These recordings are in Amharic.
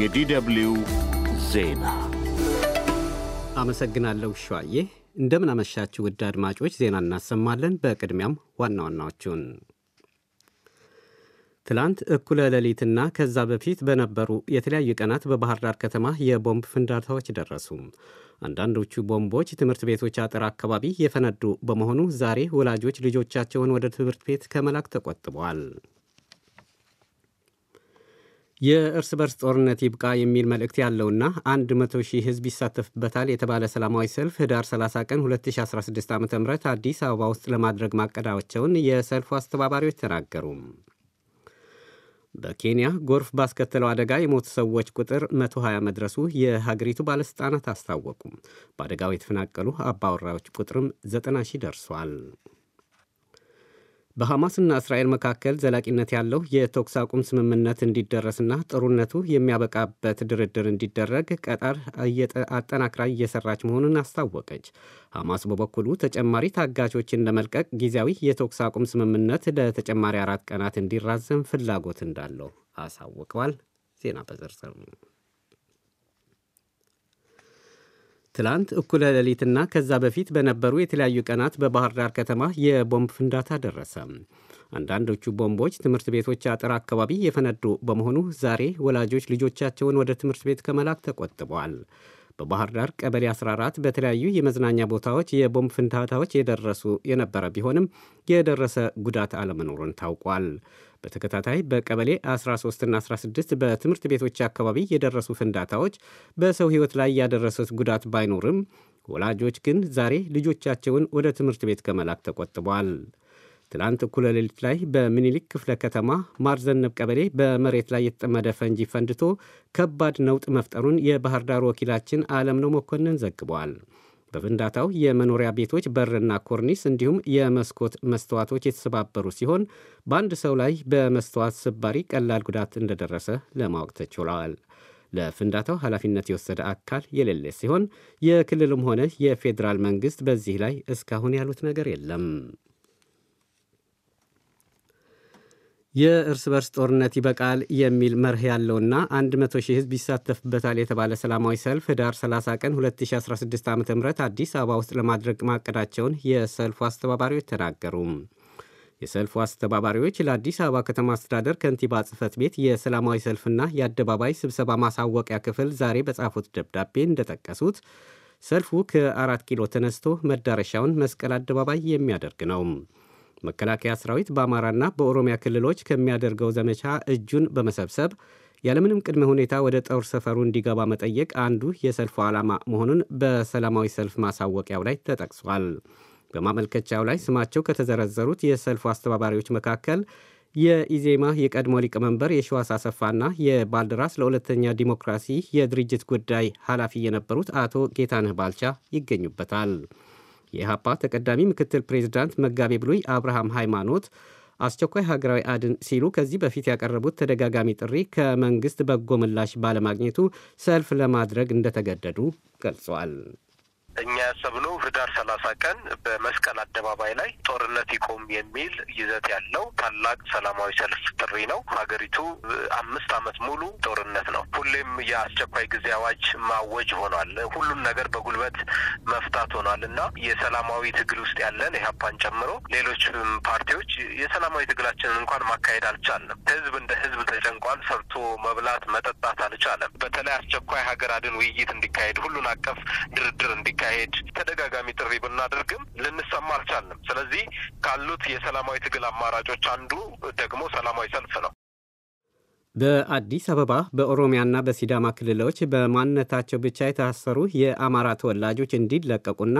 የዲደብልዩ ዜና አመሰግናለሁ ሸዋዬ። እንደምን አመሻችሁ ውድ አድማጮች፣ ዜና እናሰማለን። በቅድሚያም ዋና ዋናዎቹን ትላንት እኩለ ሌሊትና ከዛ በፊት በነበሩ የተለያዩ ቀናት በባህር ዳር ከተማ የቦምብ ፍንዳታዎች ደረሱ። አንዳንዶቹ ቦምቦች ትምህርት ቤቶች አጥር አካባቢ የፈነዱ በመሆኑ ዛሬ ወላጆች ልጆቻቸውን ወደ ትምህርት ቤት ከመላክ ተቆጥበዋል። የእርስ በርስ ጦርነት ይብቃ የሚል መልእክት ያለውና 100 ሺህ ሕዝብ ይሳተፍበታል የተባለ ሰላማዊ ሰልፍ ህዳር 30 ቀን 2016 ዓ ም አዲስ አበባ ውስጥ ለማድረግ ማቀዳቸውን የሰልፉ አስተባባሪዎች ተናገሩ። በኬንያ ጎርፍ ባስከተለው አደጋ የሞቱ ሰዎች ቁጥር 120 መድረሱ የሀገሪቱ ባለሥልጣናት አስታወቁ። በአደጋው የተፈናቀሉ አባወራዎች ቁጥርም 90 ሺህ ደርሷል። በሐማስና እስራኤል መካከል ዘላቂነት ያለው የተኩስ አቁም ስምምነት እንዲደረስና ጦርነቱ የሚያበቃበት ድርድር እንዲደረግ ቀጣር አጠናክራ እየሰራች መሆኑን አስታወቀች። ሐማስ በበኩሉ ተጨማሪ ታጋቾችን ለመልቀቅ ጊዜያዊ የተኩስ አቁም ስምምነት ለተጨማሪ አራት ቀናት እንዲራዘም ፍላጎት እንዳለው አሳውቀዋል። ዜና በዝርዝር ትላንት እኩለ ሌሊትና ከዛ በፊት በነበሩ የተለያዩ ቀናት በባህር ዳር ከተማ የቦምብ ፍንዳታ ደረሰ። አንዳንዶቹ ቦምቦች ትምህርት ቤቶች አጥር አካባቢ የፈነዱ በመሆኑ ዛሬ ወላጆች ልጆቻቸውን ወደ ትምህርት ቤት ከመላክ ተቆጥበዋል። በባህር ዳር ቀበሌ 14 በተለያዩ የመዝናኛ ቦታዎች የቦምብ ፍንዳታዎች የደረሱ የነበረ ቢሆንም የደረሰ ጉዳት አለመኖሩን ታውቋል። በተከታታይ በቀበሌ 13ና 16 በትምህርት ቤቶች አካባቢ የደረሱ ፍንዳታዎች በሰው ሕይወት ላይ ያደረሱት ጉዳት ባይኖርም ወላጆች ግን ዛሬ ልጆቻቸውን ወደ ትምህርት ቤት ከመላክ ተቆጥበዋል። ትላንት እኩለ ሌሊት ላይ በምኒልክ ክፍለ ከተማ ማርዘነብ ቀበሌ በመሬት ላይ የተጠመደ ፈንጂ ፈንድቶ ከባድ ነውጥ መፍጠሩን የባህር ዳር ወኪላችን አለምነው መኮንን ዘግበዋል። በፍንዳታው የመኖሪያ ቤቶች በርና ኮርኒስ እንዲሁም የመስኮት መስተዋቶች የተሰባበሩ ሲሆን በአንድ ሰው ላይ በመስተዋት ስባሪ ቀላል ጉዳት እንደደረሰ ለማወቅ ተችሏል። ለፍንዳታው ኃላፊነት የወሰደ አካል የሌለ ሲሆን የክልልም ሆነ የፌዴራል መንግሥት በዚህ ላይ እስካሁን ያሉት ነገር የለም። የእርስ በርስ ጦርነት ይበቃል የሚል መርህ ያለውና 100 ሺህ ሕዝብ ይሳተፍበታል የተባለ ሰላማዊ ሰልፍ ህዳር 30 ቀን 2016 ዓ ም አዲስ አበባ ውስጥ ለማድረግ ማቀዳቸውን የሰልፉ አስተባባሪዎች ተናገሩ። የሰልፉ አስተባባሪዎች ለአዲስ አበባ ከተማ አስተዳደር ከንቲባ ጽሕፈት ቤት የሰላማዊ ሰልፍና የአደባባይ ስብሰባ ማሳወቂያ ክፍል ዛሬ በጻፉት ደብዳቤ እንደጠቀሱት ሰልፉ ከአራት ኪሎ ተነስቶ መዳረሻውን መስቀል አደባባይ የሚያደርግ ነው። መከላከያ ሰራዊት በአማራና በኦሮሚያ ክልሎች ከሚያደርገው ዘመቻ እጁን በመሰብሰብ ያለምንም ቅድመ ሁኔታ ወደ ጦር ሰፈሩ እንዲገባ መጠየቅ አንዱ የሰልፉ ዓላማ መሆኑን በሰላማዊ ሰልፍ ማሳወቂያው ላይ ተጠቅሷል። በማመልከቻው ላይ ስማቸው ከተዘረዘሩት የሰልፉ አስተባባሪዎች መካከል የኢዜማ የቀድሞ ሊቀመንበር የሸዋስ አሰፋና የባልደራስ ለሁለተኛ ዲሞክራሲ የድርጅት ጉዳይ ኃላፊ የነበሩት አቶ ጌታነህ ባልቻ ይገኙበታል። የኢህአፓ ተቀዳሚ ምክትል ፕሬዚዳንት መጋቤ ብሉይ አብርሃም ሃይማኖት አስቸኳይ ሀገራዊ አድን ሲሉ ከዚህ በፊት ያቀረቡት ተደጋጋሚ ጥሪ ከመንግሥት በጎ ምላሽ ባለማግኘቱ ሰልፍ ለማድረግ እንደተገደዱ ገልጸዋል። እኛ ያሰብነው ህዳር ሰላሳ ቀን በመስቀል አደባባይ ላይ ጦርነት ይቆም የሚል ይዘት ያለው ታላቅ ሰላማዊ ሰልፍ ጥሪ ነው። ሀገሪቱ አምስት ዓመት ሙሉ ጦርነት ነው። ሁሌም የአስቸኳይ ጊዜ አዋጅ ማወጅ ሆኗል። ሁሉም ነገር በጉልበት መፍታት ሆኗል እና የሰላማዊ ትግል ውስጥ ያለን ኢህአፓን ጨምሮ ሌሎች ፓርቲዎች የሰላማዊ ትግላችንን እንኳን ማካሄድ አልቻለም። ህዝብ እንደ ህዝብ ተጨንቋል። ሰርቶ መብላት መጠጣት አልቻለም። በተለይ አስቸኳይ ሀገር አድን ውይይት እንዲካሄድ፣ ሁሉን አቀፍ ድርድር እንዲካሄድ ተደጋጋሚ ጥሪ ብናደርግም ልንሰማ አልቻልንም። ስለዚህ ካሉት የሰላማዊ ትግል አማራጮች አንዱ ደግሞ ሰላማዊ ሰልፍ ነው። በአዲስ አበባ በኦሮሚያና በሲዳማ ክልሎች በማንነታቸው ብቻ የታሰሩ የአማራ ተወላጆች እንዲለቀቁና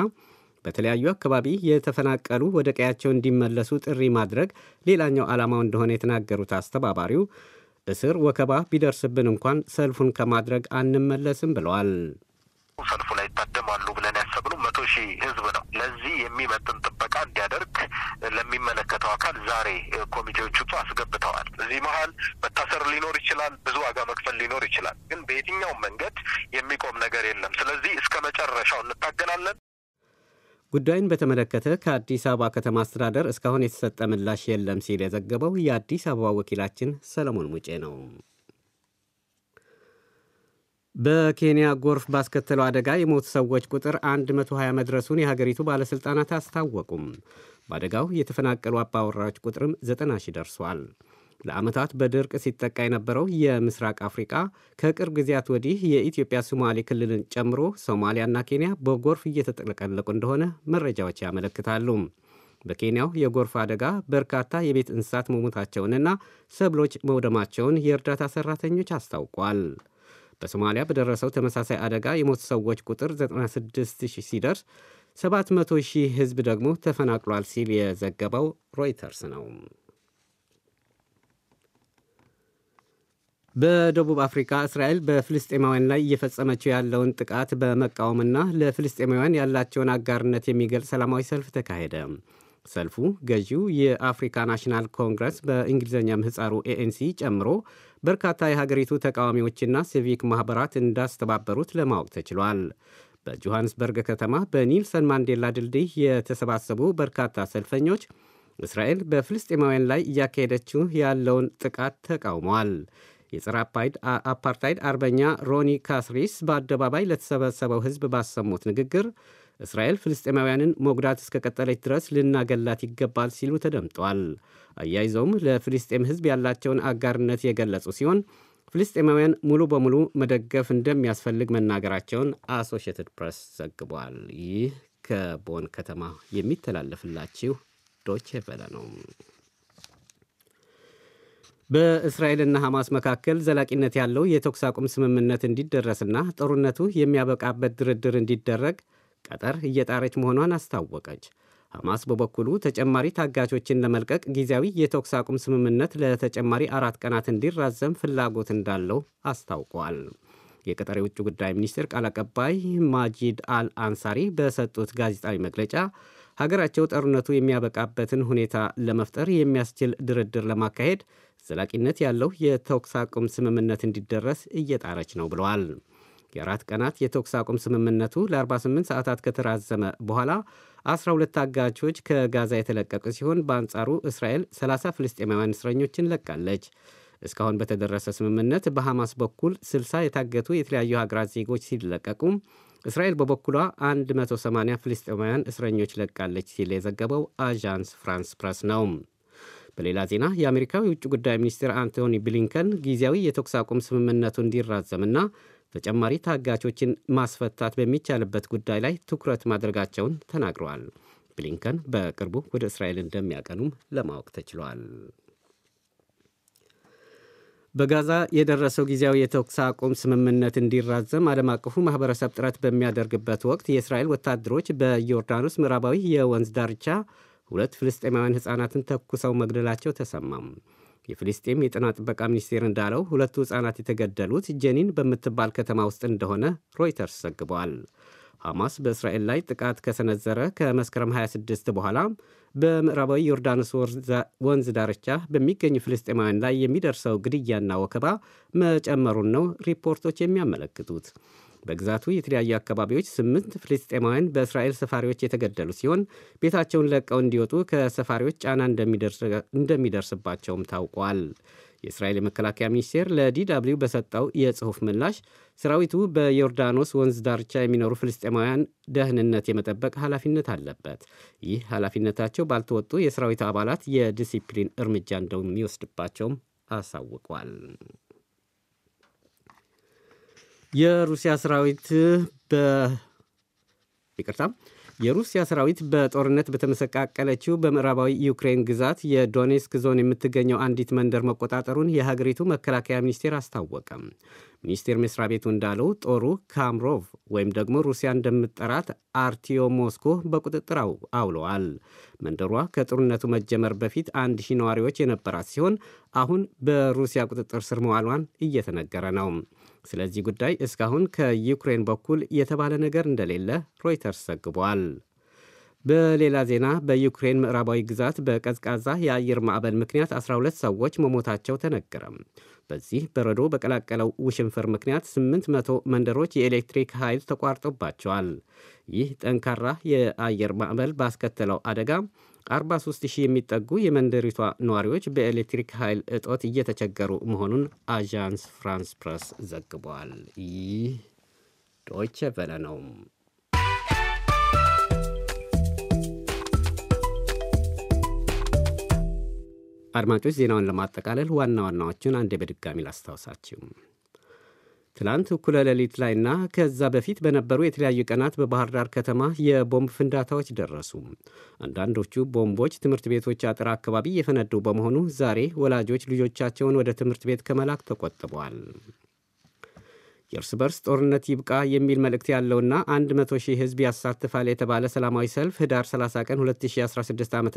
በተለያዩ አካባቢ የተፈናቀሉ ወደ ቀያቸው እንዲመለሱ ጥሪ ማድረግ ሌላኛው ዓላማው እንደሆነ የተናገሩት አስተባባሪው እስር፣ ወከባ ቢደርስብን እንኳን ሰልፉን ከማድረግ አንመለስም ብለዋል። ሰልፉ ላይ ይታደማሉ ብለን ያሰብነው መቶ ሺህ ህዝብ ነው። ለዚህ የሚመጥን ጥበቃ እንዲያደርግ ለሚመለከተው አካል ዛሬ ኮሚቴዎቹ አስገብተዋል። እዚህ መሀል መታሰር ሊኖር ይችላል፣ ብዙ ዋጋ መክፈል ሊኖር ይችላል። ግን በየትኛውም መንገድ የሚቆም ነገር የለም። ስለዚህ እስከ መጨረሻው እንታገላለን። ጉዳዩን በተመለከተ ከአዲስ አበባ ከተማ አስተዳደር እስካሁን የተሰጠ ምላሽ የለም ሲል የዘገበው የአዲስ አበባ ወኪላችን ሰለሞን ሙጬ ነው። በኬንያ ጎርፍ ባስከተለው አደጋ የሞቱ ሰዎች ቁጥር 120 መድረሱን የሀገሪቱ ባለሥልጣናት አስታወቁም። በአደጋው የተፈናቀሉ አባወራዎች ቁጥርም 90 ሺህ ደርሷል። ለዓመታት በድርቅ ሲጠቃ የነበረው የምስራቅ አፍሪቃ ከቅርብ ጊዜያት ወዲህ የኢትዮጵያ ሶማሌ ክልልን ጨምሮ ሶማሊያና ኬንያ በጎርፍ እየተጠለቀለቁ እንደሆነ መረጃዎች ያመለክታሉ። በኬንያው የጎርፍ አደጋ በርካታ የቤት እንስሳት መሞታቸውንና ሰብሎች መውደማቸውን የእርዳታ ሠራተኞች አስታውቋል። በሶማሊያ በደረሰው ተመሳሳይ አደጋ የሞቱ ሰዎች ቁጥር 96 ሺህ ሲደርስ 700 ሺህ ሕዝብ ደግሞ ተፈናቅሏል ሲል የዘገበው ሮይተርስ ነው። በደቡብ አፍሪካ እስራኤል በፍልስጤማውያን ላይ እየፈጸመችው ያለውን ጥቃት በመቃወምና ለፍልስጤማውያን ያላቸውን አጋርነት የሚገልጽ ሰላማዊ ሰልፍ ተካሄደ። ሰልፉ ገዢው የአፍሪካ ናሽናል ኮንግረስ በእንግሊዝኛ ምህፃሩ ኤኤንሲ ጨምሮ በርካታ የሀገሪቱ ተቃዋሚዎችና ሲቪክ ማኅበራት እንዳስተባበሩት ለማወቅ ተችሏል። በጆሐንስበርግ ከተማ በኒልሰን ማንዴላ ድልድይ የተሰባሰቡ በርካታ ሰልፈኞች እስራኤል በፍልስጤማውያን ላይ እያካሄደችው ያለውን ጥቃት ተቃውመዋል። የጸረ አፓርታይድ አርበኛ ሮኒ ካስሪስ በአደባባይ ለተሰበሰበው ሕዝብ ባሰሙት ንግግር እስራኤል ፍልስጤማውያንን መጉዳት እስከቀጠለች ድረስ ልናገላት ይገባል ሲሉ ተደምጧል። አያይዘውም ለፍልስጤም ሕዝብ ያላቸውን አጋርነት የገለጹ ሲሆን ፍልስጤማውያን ሙሉ በሙሉ መደገፍ እንደሚያስፈልግ መናገራቸውን አሶሺየትድ ፕሬስ ዘግቧል። ይህ ከቦን ከተማ የሚተላለፍላችሁ ዶቼ ቬለ ነው። በእስራኤልና ሐማስ መካከል ዘላቂነት ያለው የተኩስ አቁም ስምምነት እንዲደረስና ጦርነቱ የሚያበቃበት ድርድር እንዲደረግ ቀጠር እየጣረች መሆኗን አስታወቀች። ሐማስ በበኩሉ ተጨማሪ ታጋቾችን ለመልቀቅ ጊዜያዊ የተኩስ አቁም ስምምነት ለተጨማሪ አራት ቀናት እንዲራዘም ፍላጎት እንዳለው አስታውቋል። የቀጠር የውጭ ጉዳይ ሚኒስቴር ቃል አቀባይ ማጂድ አል አንሳሪ በሰጡት ጋዜጣዊ መግለጫ ሀገራቸው ጦርነቱ የሚያበቃበትን ሁኔታ ለመፍጠር የሚያስችል ድርድር ለማካሄድ ዘላቂነት ያለው የተኩስ አቁም ስምምነት እንዲደረስ እየጣረች ነው ብለዋል። የአራት ቀናት የተኩስ አቁም ስምምነቱ ለ48 ሰዓታት ከተራዘመ በኋላ 12 ታጋቾች ከጋዛ የተለቀቁ ሲሆን በአንጻሩ እስራኤል 30 ፍልስጤማውያን እስረኞችን ለቃለች። እስካሁን በተደረሰ ስምምነት በሐማስ በኩል 60 የታገቱ የተለያዩ ሀገራት ዜጎች ሲለቀቁ እስራኤል በበኩሏ 180 ፍልስጤማውያን እስረኞች ለቅቃለች ሲል የዘገበው አዣንስ ፍራንስ ፕረስ ነው። በሌላ ዜና የአሜሪካው የውጭ ጉዳይ ሚኒስትር አንቶኒ ብሊንከን ጊዜያዊ የተኩስ አቁም ስምምነቱ እንዲራዘምና ተጨማሪ ታጋቾችን ማስፈታት በሚቻልበት ጉዳይ ላይ ትኩረት ማድረጋቸውን ተናግረዋል። ብሊንከን በቅርቡ ወደ እስራኤል እንደሚያቀኑም ለማወቅ ተችሏል። በጋዛ የደረሰው ጊዜያዊ የተኩስ አቁም ስምምነት እንዲራዘም ዓለም አቀፉ ማኅበረሰብ ጥረት በሚያደርግበት ወቅት የእስራኤል ወታደሮች በዮርዳኖስ ምዕራባዊ የወንዝ ዳርቻ ሁለት ፍልስጤማውያን ሕፃናትን ተኩሰው መግደላቸው ተሰማም። የፍልስጤም የጤና ጥበቃ ሚኒስቴር እንዳለው ሁለቱ ሕፃናት የተገደሉት ጀኒን በምትባል ከተማ ውስጥ እንደሆነ ሮይተርስ ዘግቧል። ሐማስ በእስራኤል ላይ ጥቃት ከሰነዘረ ከመስከረም 26 በኋላ በምዕራባዊ ዮርዳኖስ ወንዝ ዳርቻ በሚገኙ ፍልስጤማውያን ላይ የሚደርሰው ግድያና ወከባ መጨመሩን ነው ሪፖርቶች የሚያመለክቱት። በግዛቱ የተለያዩ አካባቢዎች ስምንት ፍልስጤማውያን በእስራኤል ሰፋሪዎች የተገደሉ ሲሆን ቤታቸውን ለቀው እንዲወጡ ከሰፋሪዎች ጫና እንደሚደርስባቸውም ታውቋል። የእስራኤል የመከላከያ ሚኒስቴር ለዲደብሊው በሰጠው የጽሑፍ ምላሽ ሰራዊቱ በዮርዳኖስ ወንዝ ዳርቻ የሚኖሩ ፍልስጤማውያን ደህንነት የመጠበቅ ኃላፊነት አለበት። ይህ ኃላፊነታቸው ባልተወጡ የሰራዊቱ አባላት የዲሲፕሊን እርምጃ እንደሚወስድባቸውም አሳውቋል። የሩሲያ ሰራዊት በ ይቅርታ የሩሲያ ሰራዊት በጦርነት በተመሰቃቀለችው በምዕራባዊ ዩክሬን ግዛት የዶኔስክ ዞን የምትገኘው አንዲት መንደር መቆጣጠሩን የሀገሪቱ መከላከያ ሚኒስቴር አስታወቀም። ሚኒስቴር መስሪያ ቤቱ እንዳለው ጦሩ ካምሮቭ ወይም ደግሞ ሩሲያ እንደምትጠራት አርቲዮ ሞስኮ በቁጥጥር አውለዋል። መንደሯ ከጦርነቱ መጀመር በፊት አንድ ሺህ ነዋሪዎች የነበራት ሲሆን አሁን በሩሲያ ቁጥጥር ስር መዋሏን እየተነገረ ነው። ስለዚህ ጉዳይ እስካሁን ከዩክሬን በኩል የተባለ ነገር እንደሌለ ሮይተርስ ዘግቧል። በሌላ ዜና በዩክሬን ምዕራባዊ ግዛት በቀዝቃዛ የአየር ማዕበል ምክንያት 12 ሰዎች መሞታቸው ተነገረ። በዚህ በረዶ በቀላቀለው ውሽንፍር ምክንያት 800 መንደሮች የኤሌክትሪክ ኃይል ተቋርጦባቸዋል። ይህ ጠንካራ የአየር ማዕበል ባስከተለው አደጋ 43 ሺህ የሚጠጉ የመንደሪቷ ነዋሪዎች በኤሌክትሪክ ኃይል እጦት እየተቸገሩ መሆኑን አዣንስ ፍራንስ ፕረስ ዘግቧል። ይህ ዶይቸ ቨለ ነው። አድማጮች ዜናውን ለማጠቃለል ዋና ዋናዎቹን አንዴ በድጋሚ ላስታውሳችሁ። ትላንት እኩለ ሌሊት ላይና ከዛ በፊት በነበሩ የተለያዩ ቀናት በባህር ዳር ከተማ የቦምብ ፍንዳታዎች ደረሱ። አንዳንዶቹ ቦምቦች ትምህርት ቤቶች አጥር አካባቢ የፈነዱ በመሆኑ ዛሬ ወላጆች ልጆቻቸውን ወደ ትምህርት ቤት ከመላክ ተቆጥበዋል። የእርስ በርስ ጦርነት ይብቃ የሚል መልእክት ያለውና 100 ሺህ ሕዝብ ያሳትፋል የተባለ ሰላማዊ ሰልፍ ህዳር 30 ቀን 2016 ዓ ም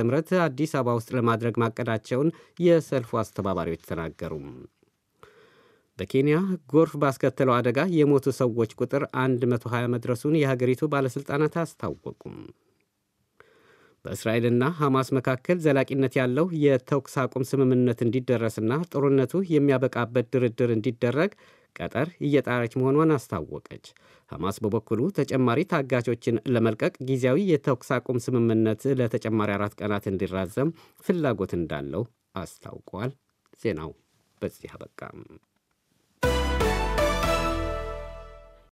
አዲስ አበባ ውስጥ ለማድረግ ማቀዳቸውን የሰልፉ አስተባባሪዎች ተናገሩ። በኬንያ ጎርፍ ባስከተለው አደጋ የሞቱ ሰዎች ቁጥር 120 መድረሱን የሀገሪቱ ባለሥልጣናት አስታወቁም። በእስራኤልና ሐማስ መካከል ዘላቂነት ያለው የተኩስ አቁም ስምምነት እንዲደረስና ጦርነቱ የሚያበቃበት ድርድር እንዲደረግ ቀጠር እየጣረች መሆኗን አስታወቀች። ሐማስ በበኩሉ ተጨማሪ ታጋቾችን ለመልቀቅ ጊዜያዊ የተኩስ አቁም ስምምነት ለተጨማሪ አራት ቀናት እንዲራዘም ፍላጎት እንዳለው አስታውቋል። ዜናው በዚህ አበቃም።